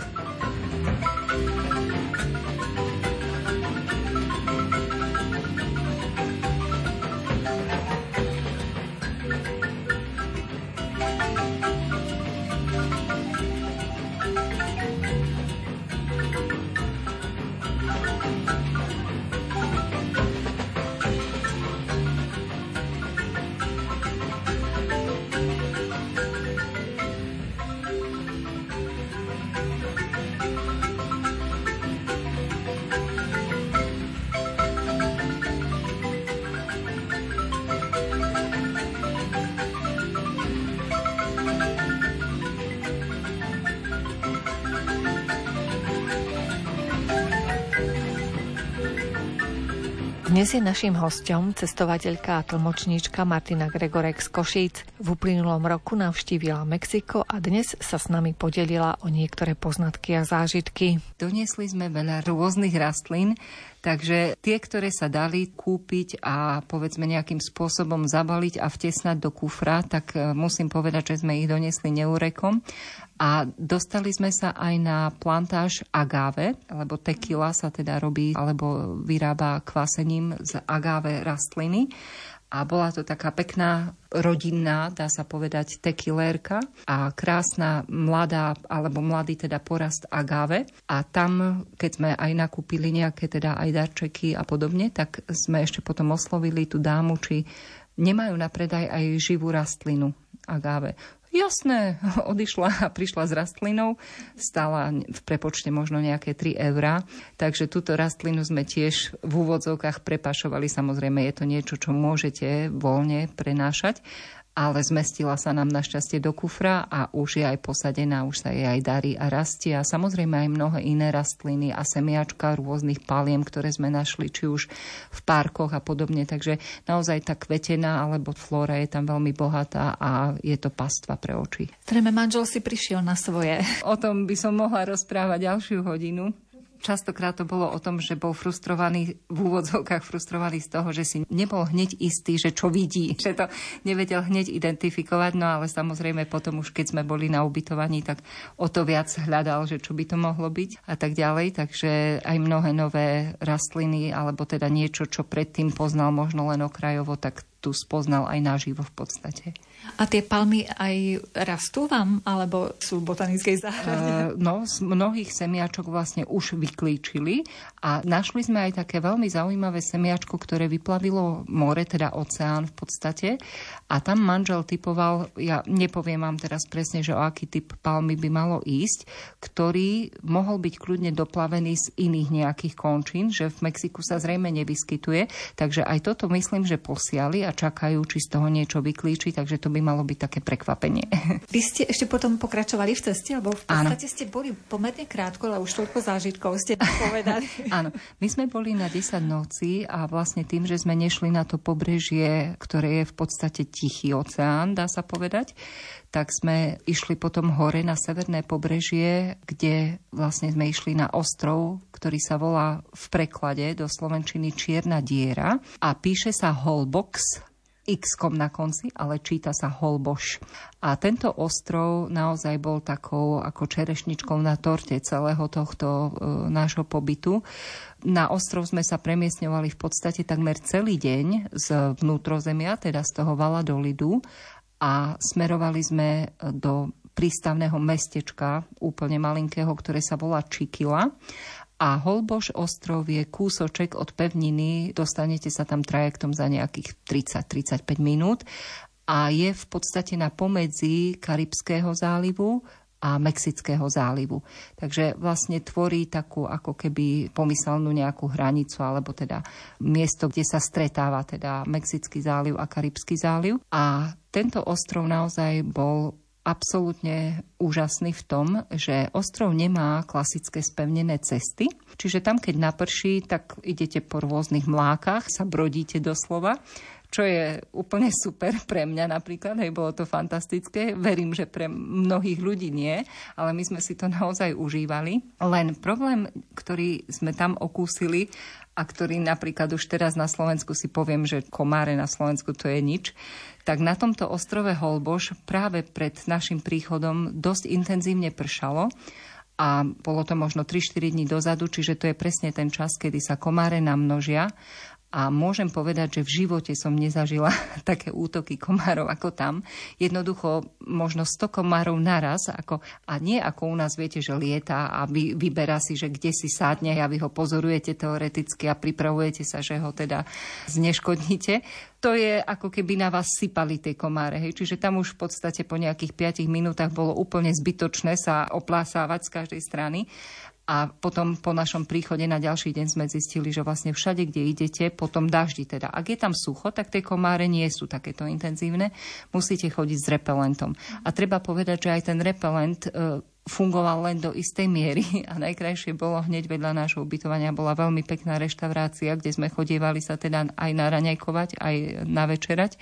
Dnes je našim hostom cestovateľka a tlmočníčka Martina Gregorek z Košíc. V uplynulom roku navštívila Mexiko a dnes sa s nami podelila o niektoré poznatky a zážitky. Doniesli sme veľa rôznych rastlín, Takže tie, ktoré sa dali kúpiť a povedzme nejakým spôsobom zabaliť a vtesnať do kufra, tak e, musím povedať, že sme ich donesli neurekom. A dostali sme sa aj na plantáž agáve, lebo tequila sa teda robí alebo vyrába kvasením z agáve rastliny a bola to taká pekná rodinná, dá sa povedať, tekilérka a krásna mladá, alebo mladý teda porast agave. A tam, keď sme aj nakúpili nejaké teda aj darčeky a podobne, tak sme ešte potom oslovili tú dámu, či nemajú na predaj aj živú rastlinu agave. Jasné, odišla a prišla s rastlinou, stala v prepočte možno nejaké 3 eurá, takže túto rastlinu sme tiež v úvodzovkách prepašovali, samozrejme je to niečo, čo môžete voľne prenášať, ale zmestila sa nám našťastie do kufra a už je aj posadená, už sa jej aj darí a rastie. A samozrejme aj mnohé iné rastliny a semiačka rôznych paliem, ktoré sme našli, či už v parkoch a podobne. Takže naozaj tá kvetená alebo flóra je tam veľmi bohatá a je to pastva pre oči. Zrejme manžel si prišiel na svoje. O tom by som mohla rozprávať ďalšiu hodinu. Častokrát to bolo o tom, že bol frustrovaný, v úvodzovkách frustrovaný z toho, že si nebol hneď istý, že čo vidí, že to nevedel hneď identifikovať, no ale samozrejme potom už keď sme boli na ubytovaní, tak o to viac hľadal, že čo by to mohlo byť a tak ďalej, takže aj mnohé nové rastliny, alebo teda niečo, čo predtým poznal možno len okrajovo, tak tu spoznal aj naživo v podstate. A tie palmy aj rastú vám, alebo sú v botanickej záhrade? Uh, no, z mnohých semiačok vlastne už vyklíčili a našli sme aj také veľmi zaujímavé semiačko, ktoré vyplavilo more, teda oceán v podstate. A tam manžel typoval, ja nepoviem vám teraz presne, že o aký typ palmy by malo ísť, ktorý mohol byť kľudne doplavený z iných nejakých končín, že v Mexiku sa zrejme nevyskytuje. Takže aj toto myslím, že posiali a čakajú, či z toho niečo vyklíči, takže to by malo byť také prekvapenie. Vy ste ešte potom pokračovali v ceste, lebo v podstate Áno. ste boli pomerne krátko, ale už toľko zážitkov ste povedali. Áno, my sme boli na 10 noci a vlastne tým, že sme nešli na to pobrežie, ktoré je v podstate tichý oceán, dá sa povedať, tak sme išli potom hore na severné pobrežie, kde vlastne sme išli na ostrov, ktorý sa volá v preklade do slovenčiny Čierna diera a píše sa Holbox x na konci, ale číta sa Holboš. A tento ostrov naozaj bol takou ako čerešničkou na torte celého tohto e, nášho pobytu. Na ostrov sme sa premiesňovali v podstate takmer celý deň z vnútrozemia, teda z toho vala do lidu a smerovali sme do prístavného mestečka, úplne malinkého, ktoré sa volá Čikila. A Holboš ostrov je kúsoček od pevniny, dostanete sa tam trajektom za nejakých 30-35 minút a je v podstate na pomedzi Karibského zálivu a Mexického zálivu. Takže vlastne tvorí takú ako keby pomyselnú nejakú hranicu, alebo teda miesto, kde sa stretáva teda Mexický záliv a Karibský záliv. A tento ostrov naozaj bol absolútne úžasný v tom, že ostrov nemá klasické spevnené cesty, čiže tam, keď naprší, tak idete po rôznych mlákach, sa brodíte doslova čo je úplne super pre mňa napríklad, hej, bolo to fantastické. Verím, že pre mnohých ľudí nie, ale my sme si to naozaj užívali. Len problém, ktorý sme tam okúsili a ktorý napríklad už teraz na Slovensku si poviem, že komáre na Slovensku to je nič, tak na tomto ostrove Holboš práve pred našim príchodom dosť intenzívne pršalo a bolo to možno 3-4 dní dozadu, čiže to je presne ten čas, kedy sa komáre namnožia a môžem povedať, že v živote som nezažila také útoky komárov ako tam. Jednoducho možno 100 komárov naraz, ako, a nie ako u nás viete, že lieta a vy, vyberá si, že kde si sádne a vy ho pozorujete teoreticky a pripravujete sa, že ho teda zneškodníte. To je ako keby na vás sypali tie komáre. Hej. Čiže tam už v podstate po nejakých 5 minútach bolo úplne zbytočné sa oplásávať z každej strany. A potom po našom príchode na ďalší deň sme zistili, že vlastne všade, kde idete, potom daždi teda. Ak je tam sucho, tak tie komáre nie sú takéto intenzívne. Musíte chodiť s repelentom. A treba povedať, že aj ten repelent e, fungoval len do istej miery a najkrajšie bolo hneď vedľa nášho ubytovania bola veľmi pekná reštaurácia, kde sme chodievali sa teda aj na raňajkovať, aj na večerať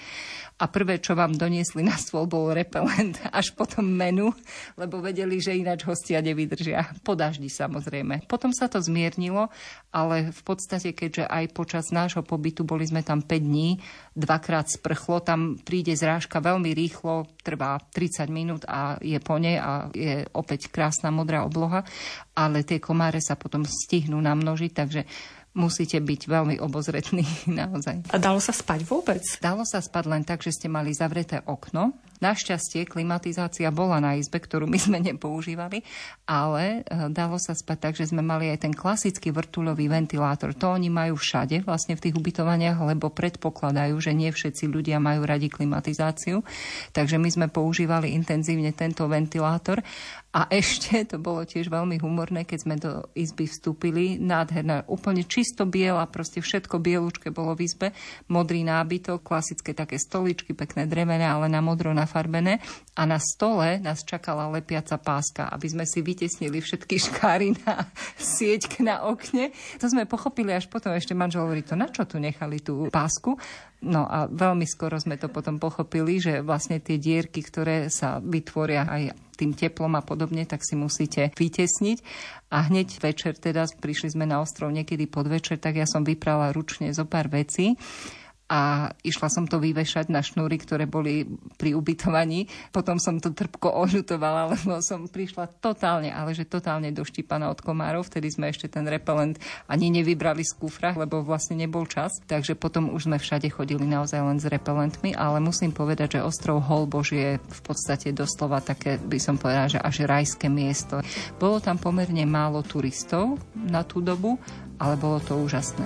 a prvé, čo vám doniesli na stôl, bol repelent, až potom menu, lebo vedeli, že ináč hostia nevydržia. Po daždi samozrejme. Potom sa to zmiernilo, ale v podstate, keďže aj počas nášho pobytu boli sme tam 5 dní, dvakrát sprchlo, tam príde zrážka veľmi rýchlo, trvá 30 minút a je po nej a je opäť krásna modrá obloha, ale tie komáre sa potom stihnú namnožiť, takže musíte byť veľmi obozretní naozaj. A dalo sa spať vôbec? Dalo sa spať len tak, že ste mali zavreté okno. Našťastie klimatizácia bola na izbe, ktorú my sme nepoužívali, ale e, dalo sa spať tak, že sme mali aj ten klasický vrtuľový ventilátor. To oni majú všade vlastne v tých ubytovaniach, lebo predpokladajú, že nie všetci ľudia majú radi klimatizáciu. Takže my sme používali intenzívne tento ventilátor a ešte to bolo tiež veľmi humorné, keď sme do izby vstúpili. Nádherná, úplne čisto biela, proste všetko bielučké bolo v izbe. Modrý nábytok, klasické také stoličky, pekné drevené, ale na modro nafarbené. A na stole nás čakala lepiaca páska, aby sme si vytesnili všetky škáry na sieťk na okne. To sme pochopili až potom, ešte manžel hovorí, to na čo tu nechali tú pásku? No a veľmi skoro sme to potom pochopili, že vlastne tie dierky, ktoré sa vytvoria aj tým teplom a podobne, tak si musíte vytesniť. A hneď večer, teda prišli sme na ostrov niekedy podvečer, tak ja som vyprala ručne zo pár vecí a išla som to vyvešať na šnúry, ktoré boli pri ubytovaní. Potom som to trpko ožutovala, lebo som prišla totálne, ale že totálne doštípaná od komárov. Vtedy sme ešte ten repelent ani nevybrali z kufra, lebo vlastne nebol čas. Takže potom už sme všade chodili naozaj len s repelentmi, ale musím povedať, že ostrov Holbož je v podstate doslova také, by som povedala, že až rajské miesto. Bolo tam pomerne málo turistov na tú dobu, ale bolo to úžasné.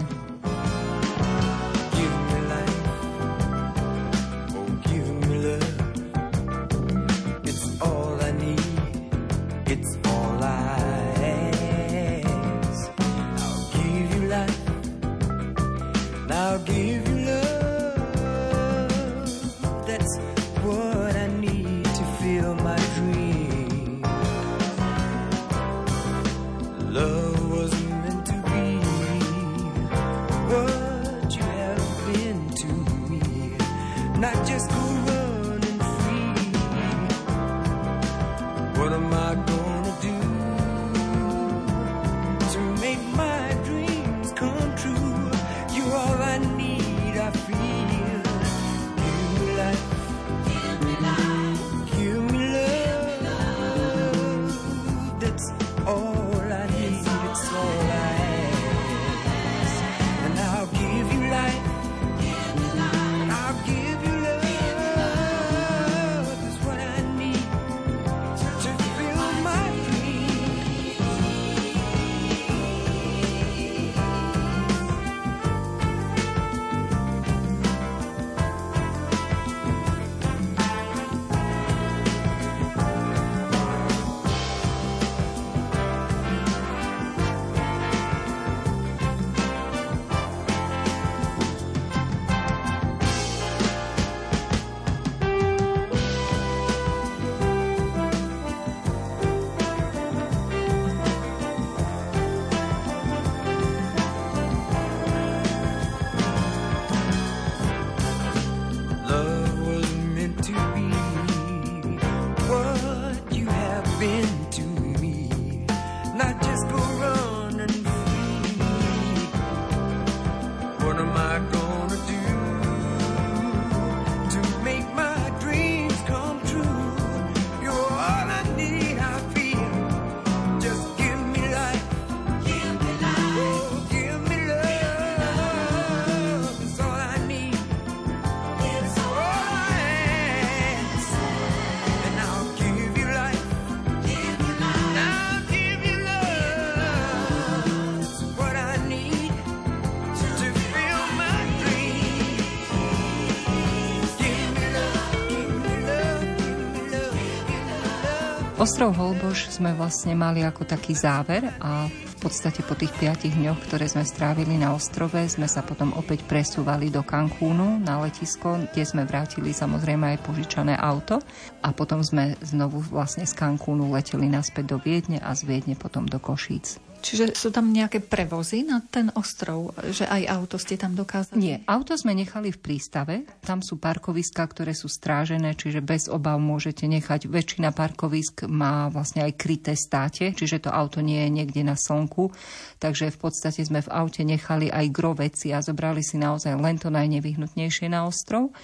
Ostrov Holboš sme vlastne mali ako taký záver a v podstate po tých piatich dňoch, ktoré sme strávili na ostrove, sme sa potom opäť presúvali do Cancúnu na letisko, kde sme vrátili samozrejme aj požičané auto a potom sme znovu vlastne z Cancúnu leteli naspäť do Viedne a z Viedne potom do Košíc. Čiže sú tam nejaké prevozy na ten ostrov, že aj auto ste tam dokázali? Nie, auto sme nechali v prístave. Tam sú parkoviska, ktoré sú strážené, čiže bez obav môžete nechať. Väčšina parkovisk má vlastne aj kryté státe, čiže to auto nie je niekde na slnku. Takže v podstate sme v aute nechali aj gro veci a zobrali si naozaj len to najnevyhnutnejšie na ostrov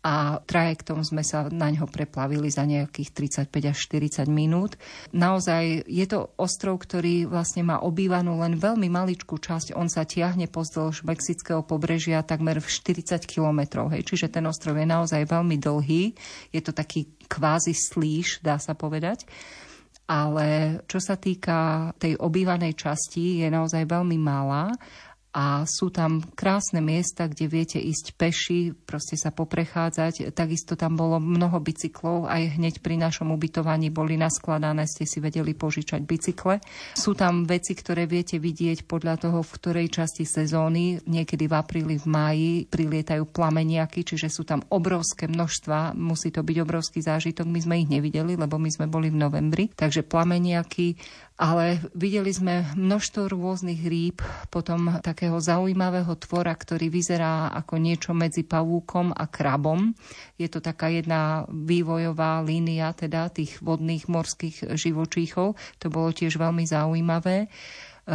a trajektom sme sa na ňo preplavili za nejakých 35 až 40 minút. Naozaj je to ostrov, ktorý vlastne má obývanú len veľmi maličkú časť. On sa tiahne pozdĺž mexického pobrežia takmer v 40 kilometrov. Čiže ten ostrov je naozaj veľmi dlhý. Je to taký kvázi slíš, dá sa povedať ale čo sa týka tej obývanej časti, je naozaj veľmi malá a sú tam krásne miesta, kde viete ísť peši, proste sa poprechádzať. Takisto tam bolo mnoho bicyklov, aj hneď pri našom ubytovaní boli naskladané, ste si vedeli požičať bicykle. Sú tam veci, ktoré viete vidieť podľa toho, v ktorej časti sezóny, niekedy v apríli, v máji, prilietajú plameniaky, čiže sú tam obrovské množstva, musí to byť obrovský zážitok. My sme ich nevideli, lebo my sme boli v novembri, takže plameniaky, ale videli sme množstvo rôznych rýb, potom takého zaujímavého tvora, ktorý vyzerá ako niečo medzi pavúkom a krabom. Je to taká jedna vývojová línia teda tých vodných morských živočíchov. To bolo tiež veľmi zaujímavé.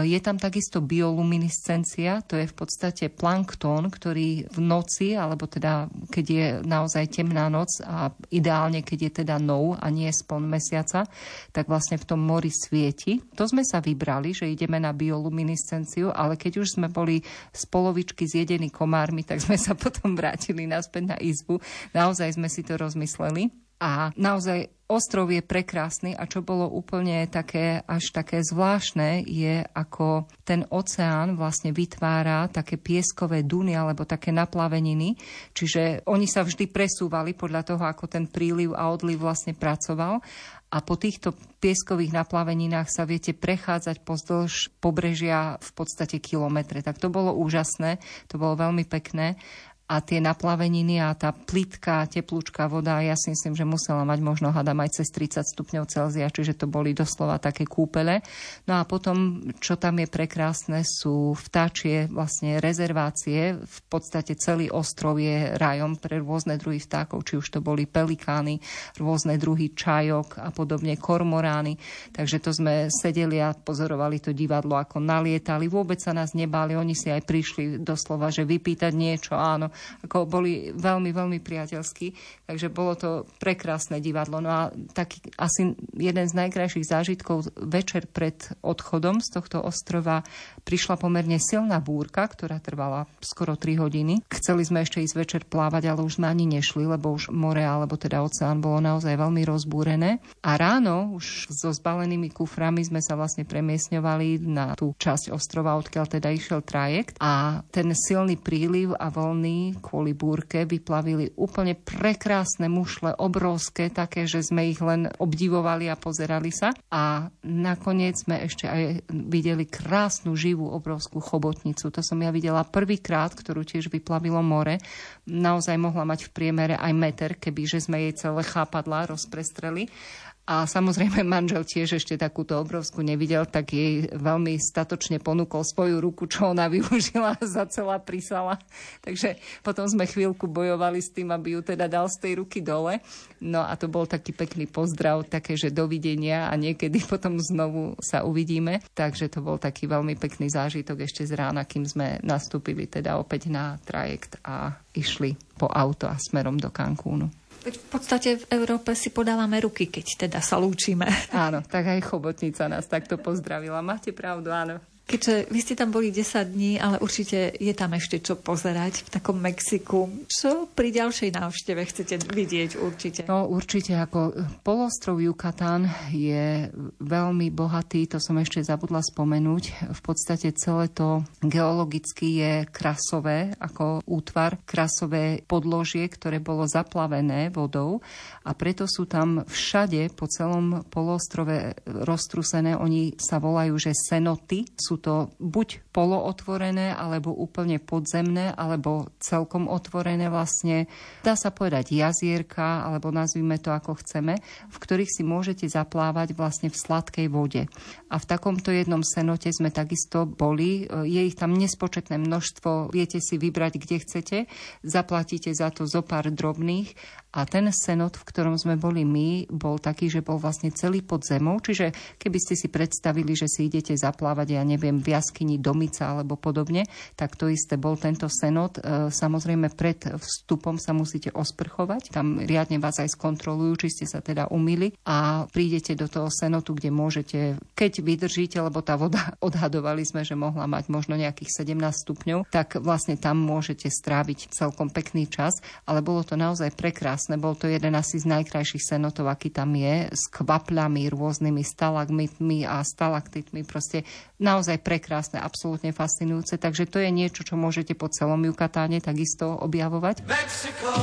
Je tam takisto bioluminiscencia, to je v podstate planktón, ktorý v noci, alebo teda keď je naozaj temná noc a ideálne keď je teda nou a nie spon mesiaca, tak vlastne v tom mori svieti. To sme sa vybrali, že ideme na bioluminiscenciu, ale keď už sme boli z polovičky zjedení komármi, tak sme sa potom vrátili naspäť na izbu. Naozaj sme si to rozmysleli. A naozaj ostrov je prekrásny a čo bolo úplne také až také zvláštne je, ako ten oceán vlastne vytvára také pieskové duny alebo také naplaveniny, čiže oni sa vždy presúvali podľa toho, ako ten príliv a odliv vlastne pracoval. A po týchto pieskových naplaveninách sa viete prechádzať pozdĺž pobrežia v podstate kilometre. Tak to bolo úžasné, to bolo veľmi pekné a tie naplaveniny a tá plitká, teplúčká voda, ja si myslím, že musela mať možno hádam aj cez 30 stupňov Celzia, čiže to boli doslova také kúpele. No a potom, čo tam je prekrásne, sú vtáčie vlastne rezervácie. V podstate celý ostrov je rajom pre rôzne druhy vtákov, či už to boli pelikány, rôzne druhy čajok a podobne, kormorány. Takže to sme sedeli a pozorovali to divadlo, ako nalietali. Vôbec sa nás nebáli, oni si aj prišli doslova, že vypýtať niečo, áno, ako boli veľmi, veľmi priateľskí. Takže bolo to prekrásne divadlo. No a taký asi jeden z najkrajších zážitkov večer pred odchodom z tohto ostrova prišla pomerne silná búrka, ktorá trvala skoro 3 hodiny. Chceli sme ešte ísť večer plávať, ale už sme ani nešli, lebo už more alebo teda oceán bolo naozaj veľmi rozbúrené. A ráno už so zbalenými kuframi sme sa vlastne premiesňovali na tú časť ostrova, odkiaľ teda išiel trajekt. A ten silný príliv a voľný kvôli búrke vyplavili úplne prekrásne mušle, obrovské, také, že sme ich len obdivovali a pozerali sa. A nakoniec sme ešte aj videli krásnu živú obrovskú chobotnicu. To som ja videla prvýkrát, ktorú tiež vyplavilo more. Naozaj mohla mať v priemere aj meter, keby že sme jej celé chápadla rozprestreli. A samozrejme manžel tiež ešte takúto obrovskú nevidel, tak jej veľmi statočne ponúkol svoju ruku, čo ona využila za celá prisala. Takže potom sme chvíľku bojovali s tým, aby ju teda dal z tej ruky dole. No a to bol taký pekný pozdrav, také, že dovidenia a niekedy potom znovu sa uvidíme. Takže to bol taký veľmi pekný zážitok ešte z rána, kým sme nastúpili teda opäť na trajekt a išli po auto a smerom do Cancúnu. V podstate v Európe si podávame ruky, keď teda sa lúčime. Áno, tak aj chobotnica nás takto pozdravila. Máte pravdu, áno. Keďže vy ste tam boli 10 dní, ale určite je tam ešte čo pozerať v takom Mexiku. Čo pri ďalšej návšteve chcete vidieť určite? No určite ako polostrov Yucatán je veľmi bohatý, to som ešte zabudla spomenúť. V podstate celé to geologicky je krasové ako útvar, krasové podložie, ktoré bolo zaplavené vodou a preto sú tam všade po celom polostrove roztrusené, oni sa volajú, že senoty, sú to buď polootvorené, alebo úplne podzemné, alebo celkom otvorené vlastne, dá sa povedať jazierka, alebo nazvime to ako chceme, v ktorých si môžete zaplávať vlastne v sladkej vode. A v takomto jednom senote sme takisto boli. Je ich tam nespočetné množstvo, viete si vybrať, kde chcete, zaplatíte za to zo pár drobných a ten senot, v ktorom sme boli my, bol taký, že bol vlastne celý pod zemou. Čiže keby ste si predstavili, že si idete zaplávať, ja neviem, v jaskyni Domica alebo podobne, tak to isté bol tento senot. E, samozrejme, pred vstupom sa musíte osprchovať. Tam riadne vás aj skontrolujú, či ste sa teda umýli a prídete do toho senotu, kde môžete, keď vydržíte, lebo tá voda odhadovali sme, že mohla mať možno nejakých 17 stupňov, tak vlastne tam môžete stráviť celkom pekný čas, ale bolo to naozaj prekrásne krásne. Bol to jeden asi z najkrajších senotov, aký tam je, s kvapľami, rôznymi stalagmitmi a stalaktitmi. Proste naozaj prekrásne, absolútne fascinujúce. Takže to je niečo, čo môžete po celom Jukatáne takisto objavovať. Mexico.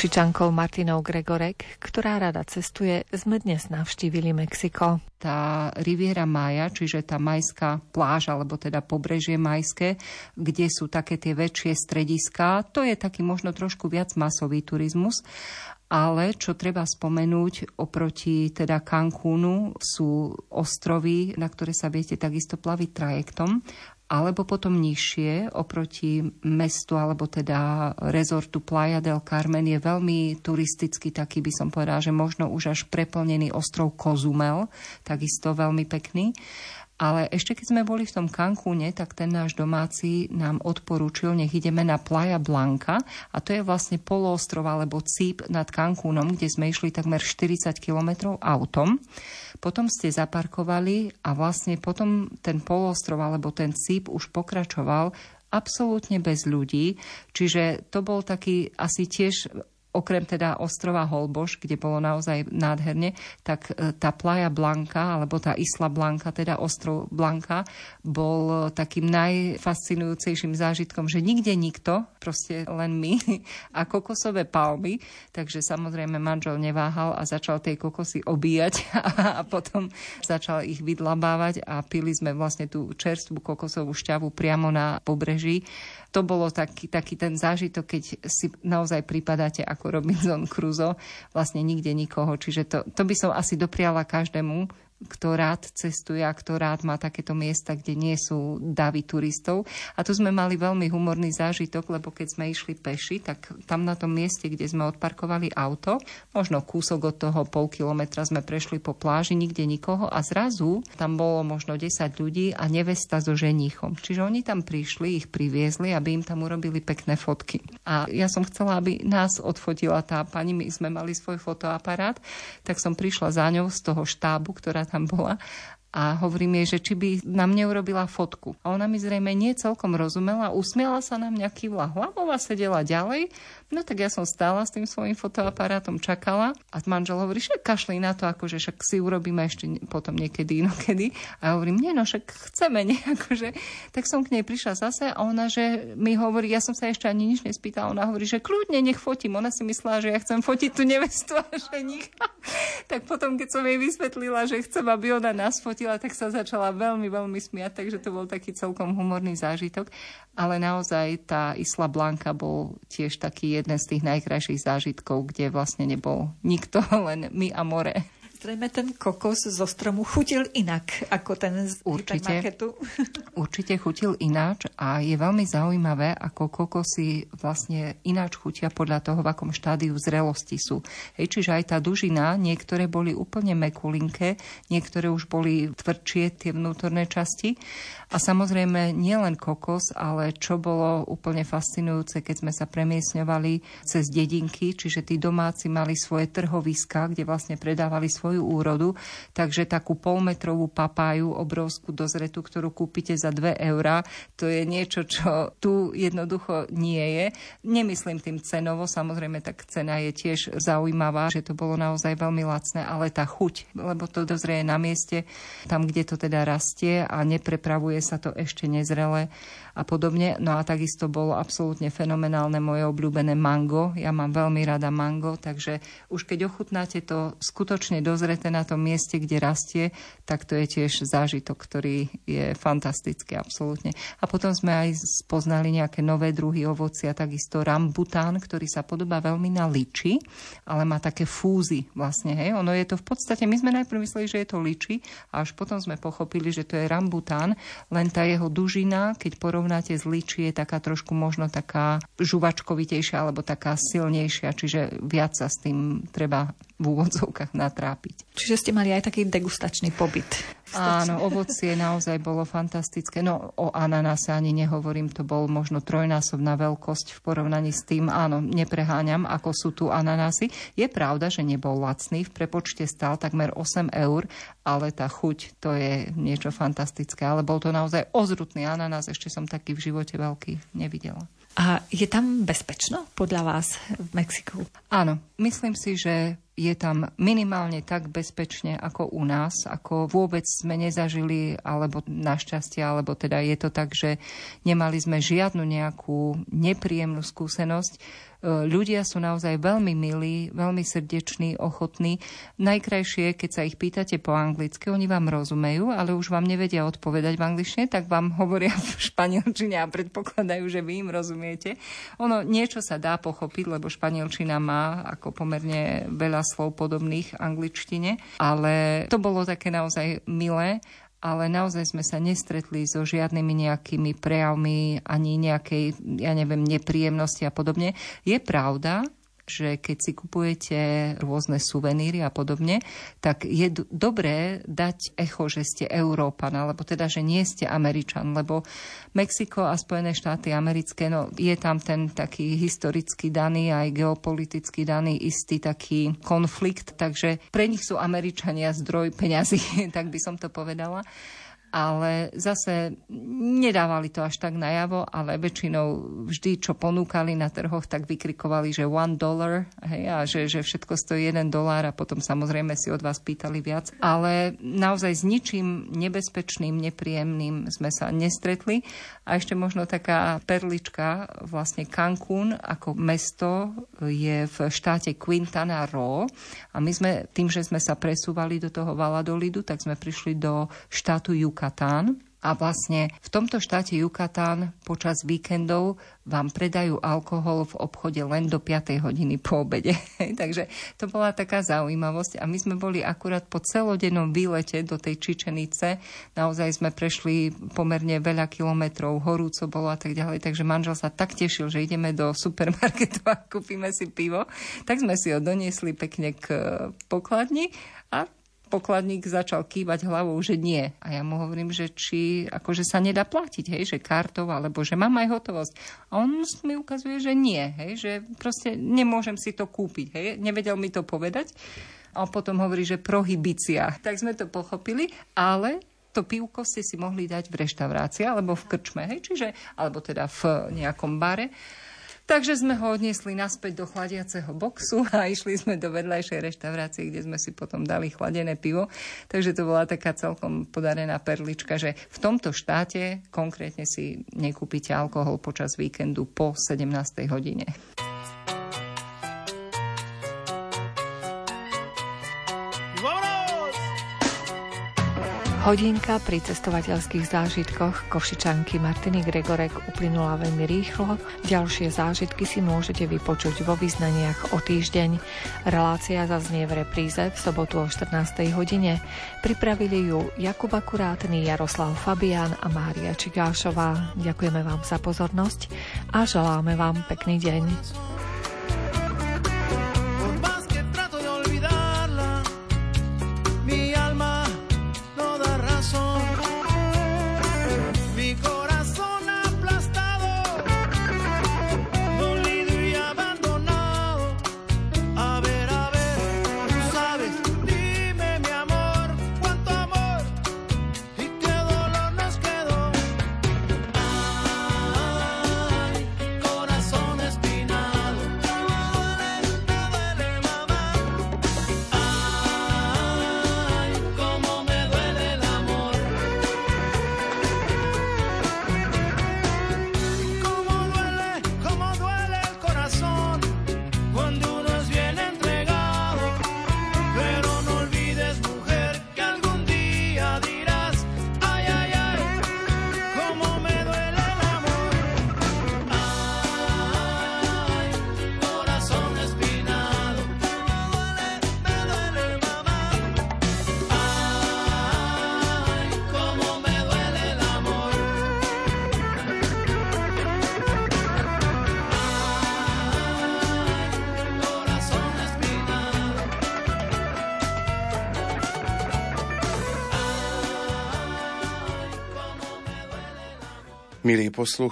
Košičankou Martinou Gregorek, ktorá rada cestuje, sme dnes navštívili Mexiko. Tá Riviera Maja, čiže tá majská pláž, alebo teda pobrežie majské, kde sú také tie väčšie strediská, to je taký možno trošku viac masový turizmus. Ale čo treba spomenúť oproti teda Cancúnu sú ostrovy, na ktoré sa viete takisto plaviť trajektom alebo potom nižšie oproti mestu alebo teda rezortu Playa del Carmen je veľmi turistický taký by som povedala, že možno už až preplnený ostrov Kozumel, takisto veľmi pekný. Ale ešte keď sme boli v tom Cancúne, tak ten náš domáci nám odporúčil, nech ideme na Playa Blanca a to je vlastne poloostrov alebo cíp nad Cancúnom, kde sme išli takmer 40 kilometrov autom. Potom ste zaparkovali a vlastne potom ten poloostrov alebo ten cíp už pokračoval absolútne bez ľudí, čiže to bol taký asi tiež okrem teda ostrova Holboš, kde bolo naozaj nádherne, tak e, tá Playa Blanca, alebo tá Isla Blanca, teda ostrov Blanca, bol takým najfascinujúcejším zážitkom, že nikde nikto, proste len my a kokosové palmy, takže samozrejme manžel neváhal a začal tej kokosy obíjať a, potom začal ich vydlabávať a pili sme vlastne tú čerstvú kokosovú šťavu priamo na pobreží to bolo taký, taký ten zážitok, keď si naozaj pripadáte ako Robinson Crusoe, vlastne nikde nikoho. Čiže to, to by som asi dopriala každému, kto rád cestuje a kto rád má takéto miesta, kde nie sú davy turistov. A tu sme mali veľmi humorný zážitok, lebo keď sme išli peši, tak tam na tom mieste, kde sme odparkovali auto, možno kúsok od toho pol kilometra sme prešli po pláži, nikde nikoho a zrazu tam bolo možno 10 ľudí a nevesta so ženichom. Čiže oni tam prišli, ich priviezli, aby im tam urobili pekné fotky. A ja som chcela, aby nás odfotila tá pani, my sme mali svoj fotoaparát, tak som prišla za ňou z toho štábu, ktorá tam a hovorím jej, že či by nám neurobila fotku. A ona mi zrejme nie celkom rozumela, usmiala sa na mňa, kývla hlavou a sedela ďalej No tak ja som stála s tým svojím fotoaparátom, čakala a manžel hovorí, že kašli na to, akože však si urobíme ešte potom niekedy inokedy. A ja hovorím, nie no, však chceme, nie, akože. Tak som k nej prišla zase a ona, že mi hovorí, ja som sa ešte ani nič nespýtala, ona hovorí, že kľudne nech fotím. Ona si myslela, že ja chcem fotiť tú nevestu a ženich. tak potom, keď som jej vysvetlila, že chcem, aby ona nás fotila, tak sa začala veľmi, veľmi smiať, takže to bol taký celkom humorný zážitok. Ale naozaj tá Isla Blanka bol tiež taký jeden z tých najkrajších zážitkov, kde vlastne nebol nikto, len my a more. Zrejme ten kokos zo stromu chutil inak ako ten z určite, určite chutil ináč a je veľmi zaujímavé, ako kokosy vlastne ináč chutia podľa toho, v akom štádiu zrelosti sú. Hej, čiže aj tá dužina, niektoré boli úplne mekulinké, niektoré už boli tvrdšie tie vnútorné časti. A samozrejme nielen kokos, ale čo bolo úplne fascinujúce, keď sme sa premiesňovali cez dedinky, čiže tí domáci mali svoje trhoviska, kde vlastne predávali svoju úrodu, takže takú polmetrovú papáju, obrovskú dozretú, ktorú kúpite za 2 eurá, to je niečo, čo tu jednoducho nie je. Nemyslím tým cenovo, samozrejme tak cena je tiež zaujímavá, že to bolo naozaj veľmi lacné, ale tá chuť, lebo to dozrie na mieste, tam, kde to teda rastie a neprepravuje sa to ešte nezrele a podobne. No a takisto bolo absolútne fenomenálne moje obľúbené mango. Ja mám veľmi rada mango, takže už keď ochutnáte to skutočne dozrete na tom mieste, kde rastie, tak to je tiež zážitok, ktorý je fantastický absolútne. A potom sme aj spoznali nejaké nové druhy ovocia, takisto rambután, ktorý sa podobá veľmi na liči, ale má také fúzy vlastne. Hej. Ono je to v podstate, my sme najprv mysleli, že je to liči a až potom sme pochopili, že to je rambután, len tá jeho dužina, keď porovnáte s liči, je taká trošku možno taká žuvačkovitejšia alebo taká silnejšia, čiže viac sa s tým treba v úvodzovkách natrápiť. Čiže ste mali aj taký degustačný pobyt. Áno, ovocie naozaj bolo fantastické. No o ananase ani nehovorím, to bol možno trojnásobná veľkosť v porovnaní s tým. Áno, nepreháňam, ako sú tu ananasy. Je pravda, že nebol lacný, v prepočte stál takmer 8 eur, ale tá chuť, to je niečo fantastické. Ale bol to naozaj ozrutný ananás, ešte som taký v živote veľký nevidela. A je tam bezpečno podľa vás v Mexiku? Áno, myslím si, že je tam minimálne tak bezpečne ako u nás, ako vôbec sme nezažili, alebo našťastie, alebo teda je to tak, že nemali sme žiadnu nejakú nepríjemnú skúsenosť. Ľudia sú naozaj veľmi milí, veľmi srdeční, ochotní. Najkrajšie, keď sa ich pýtate po anglicky, oni vám rozumejú, ale už vám nevedia odpovedať v angličtine, tak vám hovoria v španielčine a predpokladajú, že vy im rozumiete. Ono niečo sa dá pochopiť, lebo španielčina má ako pomerne veľa slov podobných angličtine, ale to bolo také naozaj milé ale naozaj sme sa nestretli so žiadnymi nejakými prejavmi ani nejakej, ja neviem, nepríjemnosti a podobne. Je pravda, že keď si kupujete rôzne suveníry a podobne, tak je d- dobré dať echo, že ste Európan, alebo teda, že nie ste Američan, lebo Mexiko a Spojené štáty americké, no je tam ten taký historicky daný, aj geopoliticky daný istý taký konflikt, takže pre nich sú Američania zdroj peňazí, tak by som to povedala ale zase nedávali to až tak najavo, ale väčšinou vždy, čo ponúkali na trhoch, tak vykrikovali, že one dollar hej, a že, že všetko stojí jeden dolár a potom samozrejme si od vás pýtali viac. Ale naozaj s ničím nebezpečným, nepríjemným sme sa nestretli. A ešte možno taká perlička, vlastne Cancún ako mesto je v štáte Quintana Roo a my sme tým, že sme sa presúvali do toho Valadolidu, tak sme prišli do štátu Yucatán Yucatán. A vlastne v tomto štáte Yucatán počas víkendov vám predajú alkohol v obchode len do 5. hodiny po obede. Takže to bola taká zaujímavosť. A my sme boli akurát po celodennom výlete do tej Čičenice. Naozaj sme prešli pomerne veľa kilometrov, horúco bolo a tak ďalej. Takže manžel sa tak tešil, že ideme do supermarketu a kúpime si pivo. Tak sme si ho doniesli pekne k pokladni pokladník začal kývať hlavou, že nie. A ja mu hovorím, že či akože sa nedá platiť, hej, že kartou, alebo že mám aj hotovosť. A on mi ukazuje, že nie, hej, že proste nemôžem si to kúpiť, hej, nevedel mi to povedať. A potom hovorí, že prohibícia. Tak sme to pochopili, ale to pivko ste si mohli dať v reštaurácii alebo v krčme, hej, čiže, alebo teda v nejakom bare. Takže sme ho odniesli naspäť do chladiaceho boxu a išli sme do vedľajšej reštaurácie, kde sme si potom dali chladené pivo. Takže to bola taká celkom podarená perlička, že v tomto štáte konkrétne si nekúpite alkohol počas víkendu po 17. hodine. Hodinka pri cestovateľských zážitkoch Košičanky Martiny Gregorek uplynula veľmi rýchlo. Ďalšie zážitky si môžete vypočuť vo význaniach o týždeň. Relácia zaznie v repríze v sobotu o 14. hodine. Pripravili ju Jakub Akurátny, Jaroslav Fabián a Mária Čigášová. Ďakujeme vám za pozornosť a želáme vám pekný deň. Milí poslucháči,